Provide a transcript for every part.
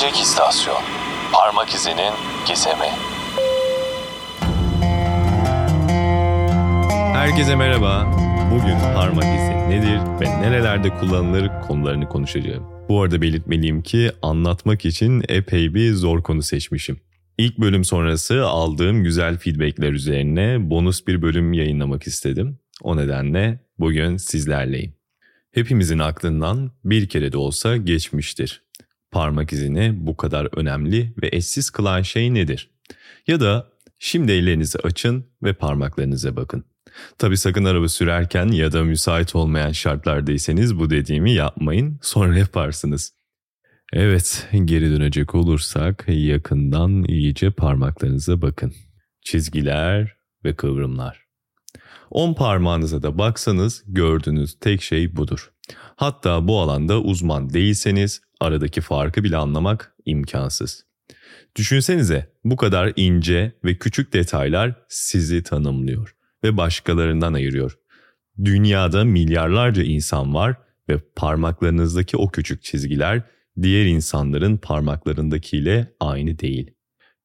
Gelecek istasyon. Parmak izinin gizemi. Herkese merhaba. Bugün parmak izi nedir ve nerelerde kullanılır konularını konuşacağım. Bu arada belirtmeliyim ki anlatmak için epey bir zor konu seçmişim. İlk bölüm sonrası aldığım güzel feedbackler üzerine bonus bir bölüm yayınlamak istedim. O nedenle bugün sizlerleyim. Hepimizin aklından bir kere de olsa geçmiştir. Parmak izini bu kadar önemli ve eşsiz kılan şey nedir? Ya da şimdi ellerinizi açın ve parmaklarınıza bakın. Tabi sakın araba sürerken ya da müsait olmayan şartlardaysanız bu dediğimi yapmayın sonra yaparsınız. Evet geri dönecek olursak yakından iyice parmaklarınıza bakın. Çizgiler ve kıvrımlar. On parmağınıza da baksanız gördüğünüz tek şey budur. Hatta bu alanda uzman değilseniz aradaki farkı bile anlamak imkansız. Düşünsenize bu kadar ince ve küçük detaylar sizi tanımlıyor ve başkalarından ayırıyor. Dünyada milyarlarca insan var ve parmaklarınızdaki o küçük çizgiler diğer insanların parmaklarındakiyle aynı değil.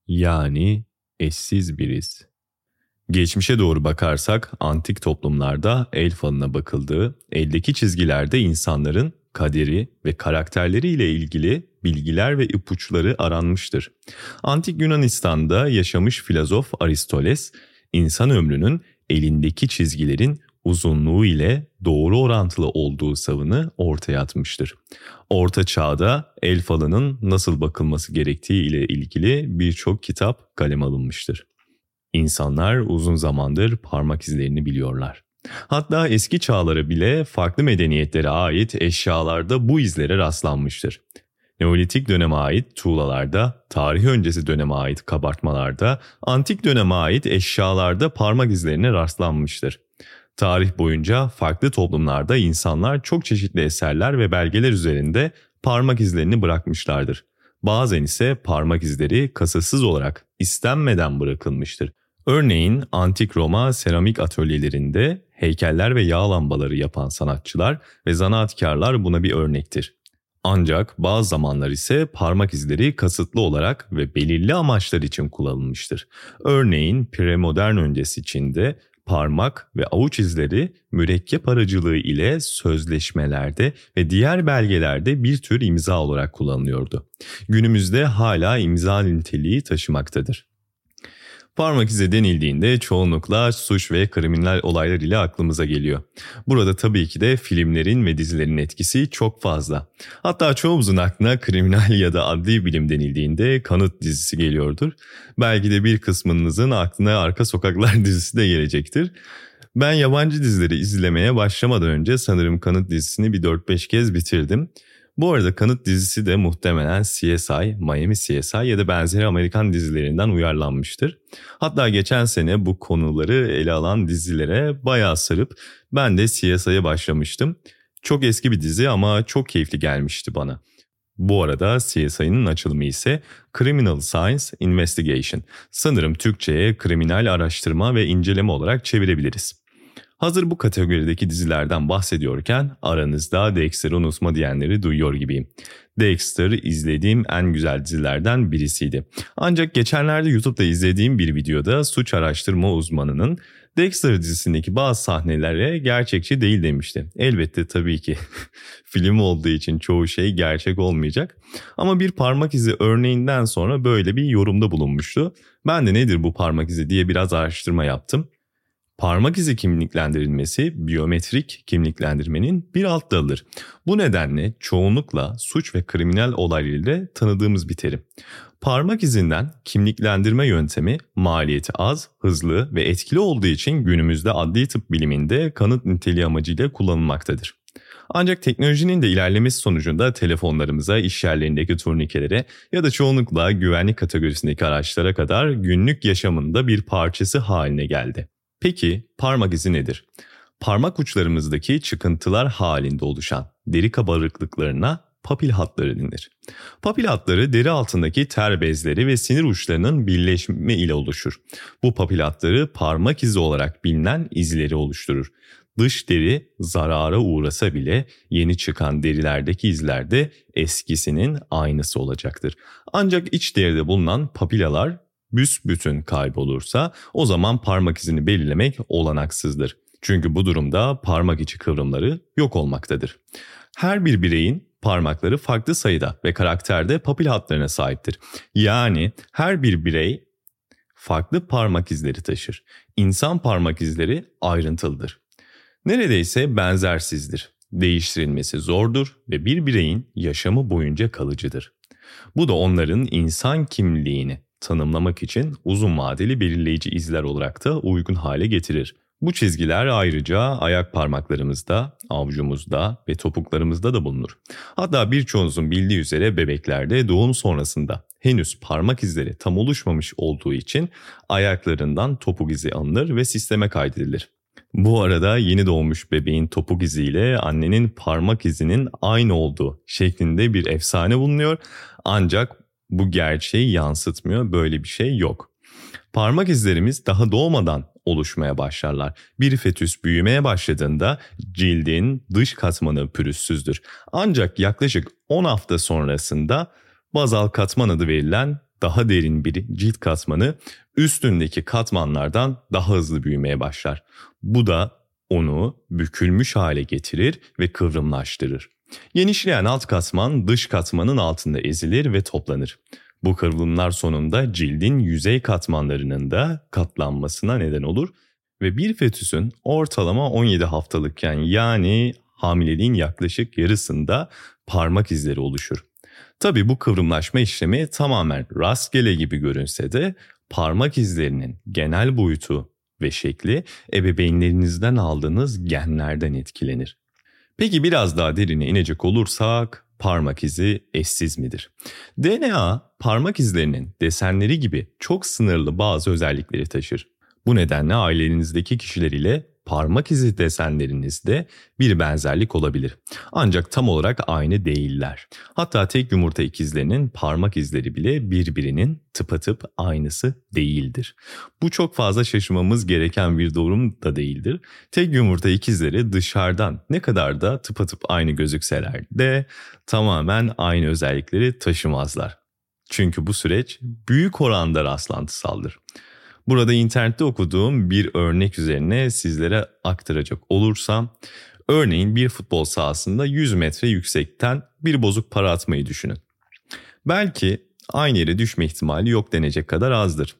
Yani eşsiz biriz. Geçmişe doğru bakarsak antik toplumlarda el falına bakıldığı, eldeki çizgilerde insanların kaderi ve karakterleriyle ilgili bilgiler ve ipuçları aranmıştır. Antik Yunanistan'da yaşamış filozof Aristoteles, insan ömrünün elindeki çizgilerin uzunluğu ile doğru orantılı olduğu savını ortaya atmıştır. Orta çağda el falının nasıl bakılması gerektiği ile ilgili birçok kitap kalem alınmıştır. İnsanlar uzun zamandır parmak izlerini biliyorlar. Hatta eski çağlara bile farklı medeniyetlere ait eşyalarda bu izlere rastlanmıştır. Neolitik döneme ait tuğlalarda, tarih öncesi döneme ait kabartmalarda, antik döneme ait eşyalarda parmak izlerine rastlanmıştır. Tarih boyunca farklı toplumlarda insanlar çok çeşitli eserler ve belgeler üzerinde parmak izlerini bırakmışlardır. Bazen ise parmak izleri kasasız olarak istenmeden bırakılmıştır. Örneğin antik Roma seramik atölyelerinde heykeller ve yağ lambaları yapan sanatçılar ve zanaatkarlar buna bir örnektir. Ancak bazı zamanlar ise parmak izleri kasıtlı olarak ve belirli amaçlar için kullanılmıştır. Örneğin premodern öncesi Çin'de parmak ve avuç izleri mürekkep aracılığı ile sözleşmelerde ve diğer belgelerde bir tür imza olarak kullanılıyordu. Günümüzde hala imza niteliği taşımaktadır. Parmak izi denildiğinde çoğunlukla suç ve kriminal olaylar ile aklımıza geliyor. Burada tabii ki de filmlerin ve dizilerin etkisi çok fazla. Hatta çoğumuzun aklına kriminal ya da adli bilim denildiğinde Kanıt dizisi geliyordur. Belki de bir kısmınızın aklına Arka Sokaklar dizisi de gelecektir. Ben yabancı dizileri izlemeye başlamadan önce sanırım Kanıt dizisini bir 4-5 kez bitirdim. Bu arada Kanıt dizisi de muhtemelen CSI, Miami CSI ya da benzeri Amerikan dizilerinden uyarlanmıştır. Hatta geçen sene bu konuları ele alan dizilere bayağı sarıp ben de CSI'ye başlamıştım. Çok eski bir dizi ama çok keyifli gelmişti bana. Bu arada CSI'nin açılımı ise Criminal Science Investigation. Sanırım Türkçe'ye kriminal araştırma ve inceleme olarak çevirebiliriz. Hazır bu kategorideki dizilerden bahsediyorken aranızda Dexter'ı unutma diyenleri duyuyor gibiyim. Dexter izlediğim en güzel dizilerden birisiydi. Ancak geçenlerde YouTube'da izlediğim bir videoda suç araştırma uzmanının Dexter dizisindeki bazı sahnelere gerçekçi değil demişti. Elbette tabii ki film olduğu için çoğu şey gerçek olmayacak. Ama bir parmak izi örneğinden sonra böyle bir yorumda bulunmuştu. Ben de nedir bu parmak izi diye biraz araştırma yaptım. Parmak izi kimliklendirilmesi biyometrik kimliklendirmenin bir alt dalıdır. Bu nedenle çoğunlukla suç ve kriminal olaylarıyla tanıdığımız bir terim. Parmak izinden kimliklendirme yöntemi maliyeti az, hızlı ve etkili olduğu için günümüzde adli tıp biliminde kanıt niteliği amacıyla kullanılmaktadır. Ancak teknolojinin de ilerlemesi sonucunda telefonlarımıza, iş yerlerindeki turnikelere ya da çoğunlukla güvenlik kategorisindeki araçlara kadar günlük yaşamında bir parçası haline geldi. Peki parmak izi nedir? Parmak uçlarımızdaki çıkıntılar halinde oluşan deri kabarıklıklarına papil hatları denir. Papil hatları deri altındaki ter bezleri ve sinir uçlarının birleşme ile oluşur. Bu papil hatları parmak izi olarak bilinen izleri oluşturur. Dış deri zarara uğrasa bile yeni çıkan derilerdeki izlerde eskisinin aynısı olacaktır. Ancak iç deride bulunan papilalar büsbütün kaybolursa o zaman parmak izini belirlemek olanaksızdır. Çünkü bu durumda parmak içi kıvrımları yok olmaktadır. Her bir bireyin parmakları farklı sayıda ve karakterde papil hatlarına sahiptir. Yani her bir birey farklı parmak izleri taşır. İnsan parmak izleri ayrıntılıdır. Neredeyse benzersizdir. Değiştirilmesi zordur ve bir bireyin yaşamı boyunca kalıcıdır. Bu da onların insan kimliğini tanımlamak için uzun vadeli belirleyici izler olarak da uygun hale getirir. Bu çizgiler ayrıca ayak parmaklarımızda, avucumuzda ve topuklarımızda da bulunur. Hatta birçoğunuzun bildiği üzere bebeklerde doğum sonrasında henüz parmak izleri tam oluşmamış olduğu için ayaklarından topuk izi alınır ve sisteme kaydedilir. Bu arada yeni doğmuş bebeğin topuk iziyle annenin parmak izinin aynı olduğu şeklinde bir efsane bulunuyor. Ancak bu gerçeği yansıtmıyor. Böyle bir şey yok. Parmak izlerimiz daha doğmadan oluşmaya başlarlar. Bir fetüs büyümeye başladığında cildin dış katmanı pürüzsüzdür. Ancak yaklaşık 10 hafta sonrasında bazal katman adı verilen daha derin bir cilt katmanı üstündeki katmanlardan daha hızlı büyümeye başlar. Bu da onu bükülmüş hale getirir ve kıvrımlaştırır. Genişleyen alt katman dış katmanın altında ezilir ve toplanır. Bu kıvrımlar sonunda cildin yüzey katmanlarının da katlanmasına neden olur ve bir fetüsün ortalama 17 haftalıkken yani hamileliğin yaklaşık yarısında parmak izleri oluşur. Tabi bu kıvrımlaşma işlemi tamamen rastgele gibi görünse de parmak izlerinin genel boyutu ve şekli ebeveynlerinizden aldığınız genlerden etkilenir. Peki biraz daha derine inecek olursak parmak izi eşsiz midir? DNA parmak izlerinin desenleri gibi çok sınırlı bazı özellikleri taşır. Bu nedenle ailenizdeki kişiler ile parmak izi desenlerinizde bir benzerlik olabilir. Ancak tam olarak aynı değiller. Hatta tek yumurta ikizlerinin parmak izleri bile birbirinin tıpatıp aynısı değildir. Bu çok fazla şaşırmamız gereken bir durum da değildir. Tek yumurta ikizleri dışarıdan ne kadar da tıpatıp aynı gözükseler de tamamen aynı özellikleri taşımazlar. Çünkü bu süreç büyük oranda rastlantısaldır. Burada internette okuduğum bir örnek üzerine sizlere aktaracak olursam, örneğin bir futbol sahasında 100 metre yüksekten bir bozuk para atmayı düşünün. Belki aynı yere düşme ihtimali yok denecek kadar azdır.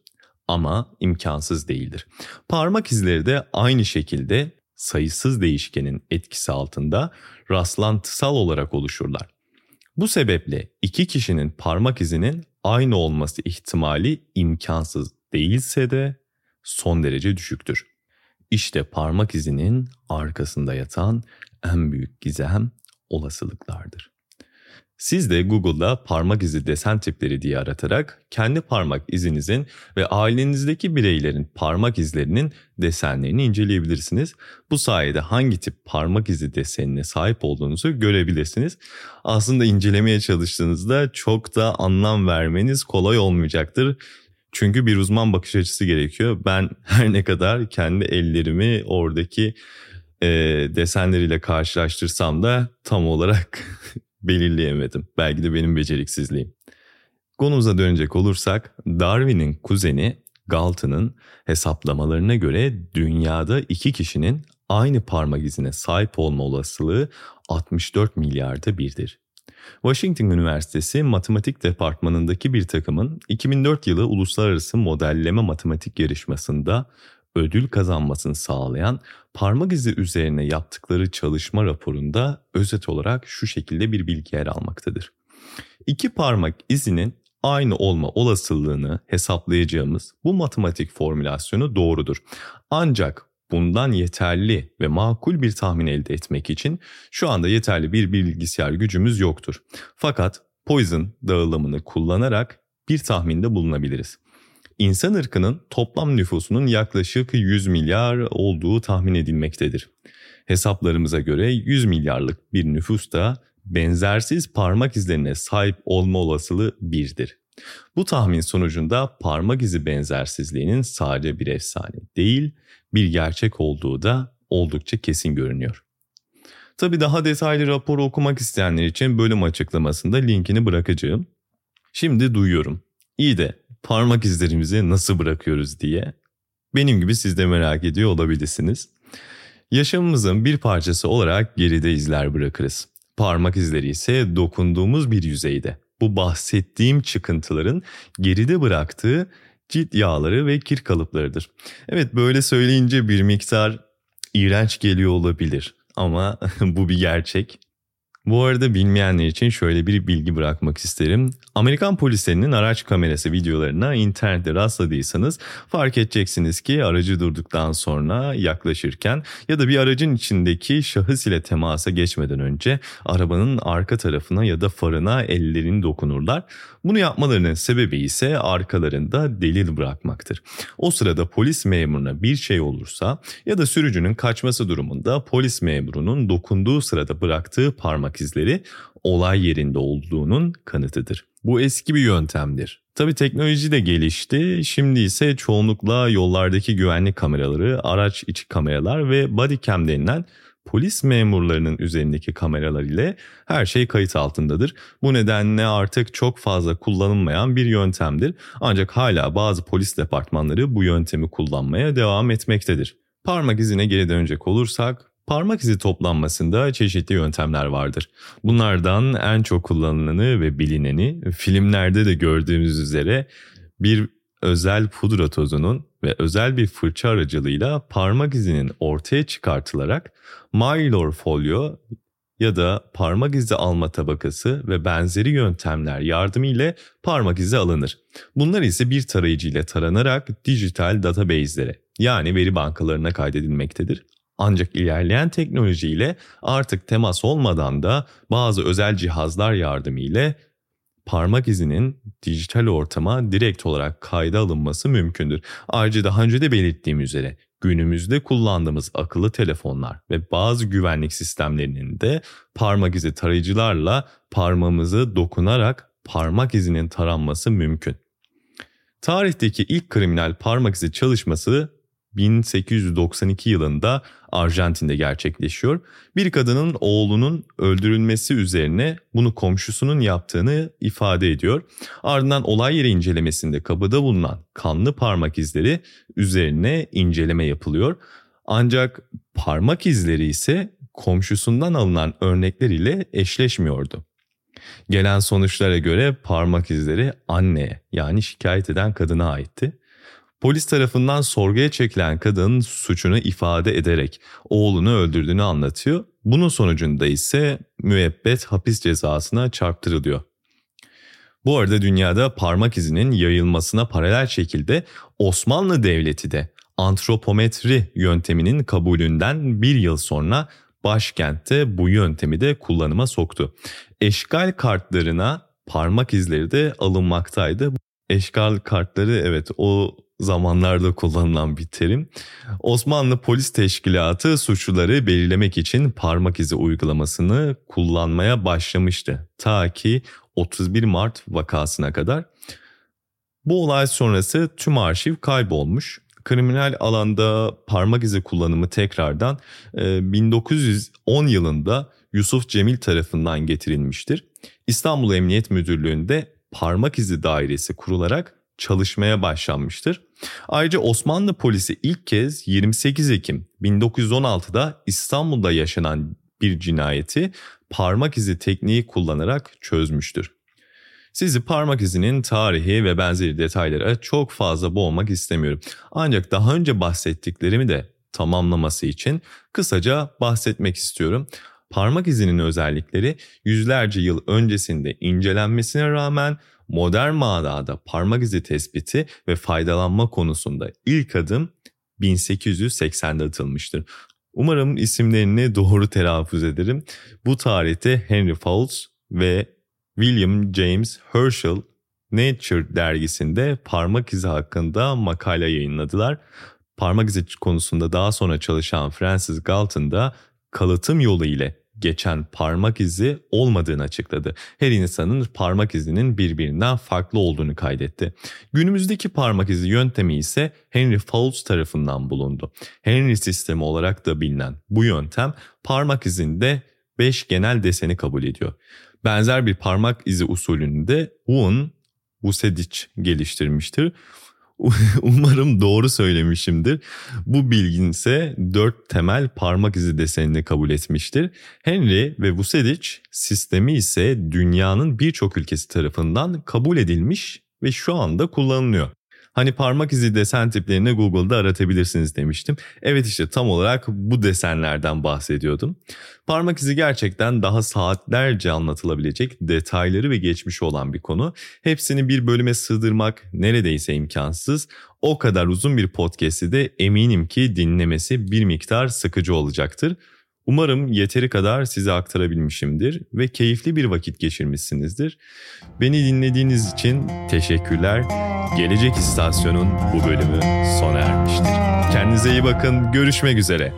Ama imkansız değildir. Parmak izleri de aynı şekilde sayısız değişkenin etkisi altında rastlantısal olarak oluşurlar. Bu sebeple iki kişinin parmak izinin aynı olması ihtimali imkansız değilse de son derece düşüktür. İşte parmak izinin arkasında yatan en büyük gizem olasılıklardır. Siz de Google'da parmak izi desen tipleri diye aratarak kendi parmak izinizin ve ailenizdeki bireylerin parmak izlerinin desenlerini inceleyebilirsiniz. Bu sayede hangi tip parmak izi desenine sahip olduğunuzu görebilirsiniz. Aslında incelemeye çalıştığınızda çok da anlam vermeniz kolay olmayacaktır. Çünkü bir uzman bakış açısı gerekiyor. Ben her ne kadar kendi ellerimi oradaki e, desenleriyle karşılaştırsam da tam olarak belirleyemedim. Belki de benim beceriksizliğim. Konumuza dönecek olursak Darwin'in kuzeni Galton'ın hesaplamalarına göre dünyada iki kişinin aynı parmak izine sahip olma olasılığı 64 milyarda birdir. Washington Üniversitesi Matematik Departmanı'ndaki bir takımın 2004 yılı Uluslararası Modelleme Matematik Yarışması'nda ödül kazanmasını sağlayan parmak izi üzerine yaptıkları çalışma raporunda özet olarak şu şekilde bir bilgi yer almaktadır. İki parmak izinin aynı olma olasılığını hesaplayacağımız bu matematik formülasyonu doğrudur. Ancak bundan yeterli ve makul bir tahmin elde etmek için şu anda yeterli bir bilgisayar gücümüz yoktur. Fakat Poison dağılımını kullanarak bir tahminde bulunabiliriz. İnsan ırkının toplam nüfusunun yaklaşık 100 milyar olduğu tahmin edilmektedir. Hesaplarımıza göre 100 milyarlık bir nüfusta benzersiz parmak izlerine sahip olma olasılığı birdir. Bu tahmin sonucunda parmak izi benzersizliğinin sadece bir efsane değil, bir gerçek olduğu da oldukça kesin görünüyor. Tabi daha detaylı raporu okumak isteyenler için bölüm açıklamasında linkini bırakacağım. Şimdi duyuyorum. İyi de parmak izlerimizi nasıl bırakıyoruz diye. Benim gibi siz de merak ediyor olabilirsiniz. Yaşamımızın bir parçası olarak geride izler bırakırız. Parmak izleri ise dokunduğumuz bir yüzeyde. Bu bahsettiğim çıkıntıların geride bıraktığı cilt yağları ve kir kalıplarıdır. Evet böyle söyleyince bir miktar iğrenç geliyor olabilir ama bu bir gerçek. Bu arada bilmeyenler için şöyle bir bilgi bırakmak isterim. Amerikan polislerinin araç kamerası videolarına internette rastladıysanız fark edeceksiniz ki aracı durduktan sonra yaklaşırken ya da bir aracın içindeki şahıs ile temasa geçmeden önce arabanın arka tarafına ya da farına ellerini dokunurlar. Bunu yapmalarının sebebi ise arkalarında delil bırakmaktır. O sırada polis memuruna bir şey olursa ya da sürücünün kaçması durumunda polis memurunun dokunduğu sırada bıraktığı parmak izleri olay yerinde olduğunun kanıtıdır. Bu eski bir yöntemdir. Tabi teknoloji de gelişti. Şimdi ise çoğunlukla yollardaki güvenlik kameraları, araç içi kameralar ve bodycam denilen polis memurlarının üzerindeki kameralar ile her şey kayıt altındadır. Bu nedenle artık çok fazla kullanılmayan bir yöntemdir. Ancak hala bazı polis departmanları bu yöntemi kullanmaya devam etmektedir. Parmak izine geri dönecek olursak Parmak izi toplanmasında çeşitli yöntemler vardır. Bunlardan en çok kullanılanı ve bilineni filmlerde de gördüğümüz üzere bir özel pudra tozunun ve özel bir fırça aracılığıyla parmak izinin ortaya çıkartılarak Mylor folyo ya da parmak izi alma tabakası ve benzeri yöntemler yardımıyla parmak izi alınır. Bunlar ise bir tarayıcı ile taranarak dijital database'lere yani veri bankalarına kaydedilmektedir. Ancak ilerleyen teknolojiyle artık temas olmadan da bazı özel cihazlar yardımıyla parmak izinin dijital ortama direkt olarak kayda alınması mümkündür. Ayrıca daha önce de belirttiğim üzere günümüzde kullandığımız akıllı telefonlar ve bazı güvenlik sistemlerinin de parmak izi tarayıcılarla parmağımızı dokunarak parmak izinin taranması mümkün. Tarihteki ilk kriminal parmak izi çalışması 1892 yılında Arjantin'de gerçekleşiyor. Bir kadının oğlunun öldürülmesi üzerine bunu komşusunun yaptığını ifade ediyor. Ardından olay yeri incelemesinde kapıda bulunan kanlı parmak izleri üzerine inceleme yapılıyor. Ancak parmak izleri ise komşusundan alınan örnekler ile eşleşmiyordu. Gelen sonuçlara göre parmak izleri anneye yani şikayet eden kadına aitti. Polis tarafından sorguya çekilen kadın suçunu ifade ederek oğlunu öldürdüğünü anlatıyor. Bunun sonucunda ise müebbet hapis cezasına çarptırılıyor. Bu arada dünyada parmak izinin yayılmasına paralel şekilde Osmanlı Devleti de antropometri yönteminin kabulünden bir yıl sonra başkentte bu yöntemi de kullanıma soktu. Eşgal kartlarına parmak izleri de alınmaktaydı. Eşgal kartları evet o zamanlarda kullanılan bir terim. Osmanlı Polis Teşkilatı suçluları belirlemek için parmak izi uygulamasını kullanmaya başlamıştı. Ta ki 31 Mart vakasına kadar. Bu olay sonrası tüm arşiv kaybolmuş. Kriminal alanda parmak izi kullanımı tekrardan 1910 e, yılında Yusuf Cemil tarafından getirilmiştir. İstanbul Emniyet Müdürlüğü'nde parmak izi dairesi kurularak çalışmaya başlanmıştır. Ayrıca Osmanlı polisi ilk kez 28 Ekim 1916'da İstanbul'da yaşanan bir cinayeti parmak izi tekniği kullanarak çözmüştür. Sizi parmak izinin tarihi ve benzeri detaylara çok fazla boğmak istemiyorum. Ancak daha önce bahsettiklerimi de tamamlaması için kısaca bahsetmek istiyorum. Parmak izinin özellikleri yüzlerce yıl öncesinde incelenmesine rağmen modern manada parmak izi tespiti ve faydalanma konusunda ilk adım 1880'de atılmıştır. Umarım isimlerini doğru telaffuz ederim. Bu tarihte Henry Fowles ve William James Herschel Nature dergisinde parmak izi hakkında makale yayınladılar. Parmak izi konusunda daha sonra çalışan Francis Galton da kalıtım yolu ile geçen parmak izi olmadığını açıkladı. Her insanın parmak izinin birbirinden farklı olduğunu kaydetti. Günümüzdeki parmak izi yöntemi ise Henry Fowles tarafından bulundu. Henry sistemi olarak da bilinen bu yöntem parmak izinde 5 genel deseni kabul ediyor. Benzer bir parmak izi usulünü de Wun Vucedic geliştirmiştir. Umarım doğru söylemişimdir. Bu bilgin ise dört temel parmak izi desenini kabul etmiştir. Henry ve Vucedic sistemi ise dünyanın birçok ülkesi tarafından kabul edilmiş ve şu anda kullanılıyor. Hani parmak izi desen tiplerini Google'da aratabilirsiniz demiştim. Evet işte tam olarak bu desenlerden bahsediyordum. Parmak izi gerçekten daha saatlerce anlatılabilecek detayları ve geçmişi olan bir konu. Hepsini bir bölüme sığdırmak neredeyse imkansız. O kadar uzun bir podcast'i de eminim ki dinlemesi bir miktar sıkıcı olacaktır. Umarım yeteri kadar size aktarabilmişimdir ve keyifli bir vakit geçirmişsinizdir. Beni dinlediğiniz için teşekkürler. Gelecek istasyonun bu bölümü sona ermiştir. Kendinize iyi bakın. Görüşmek üzere.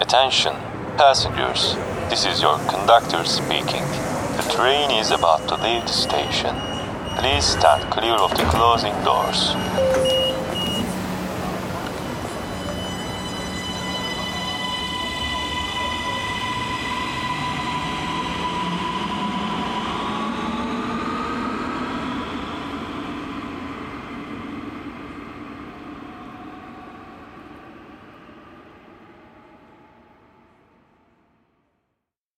Attention, passengers. This is your conductor speaking. The train is about to leave the station. Please stand clear of the closing doors.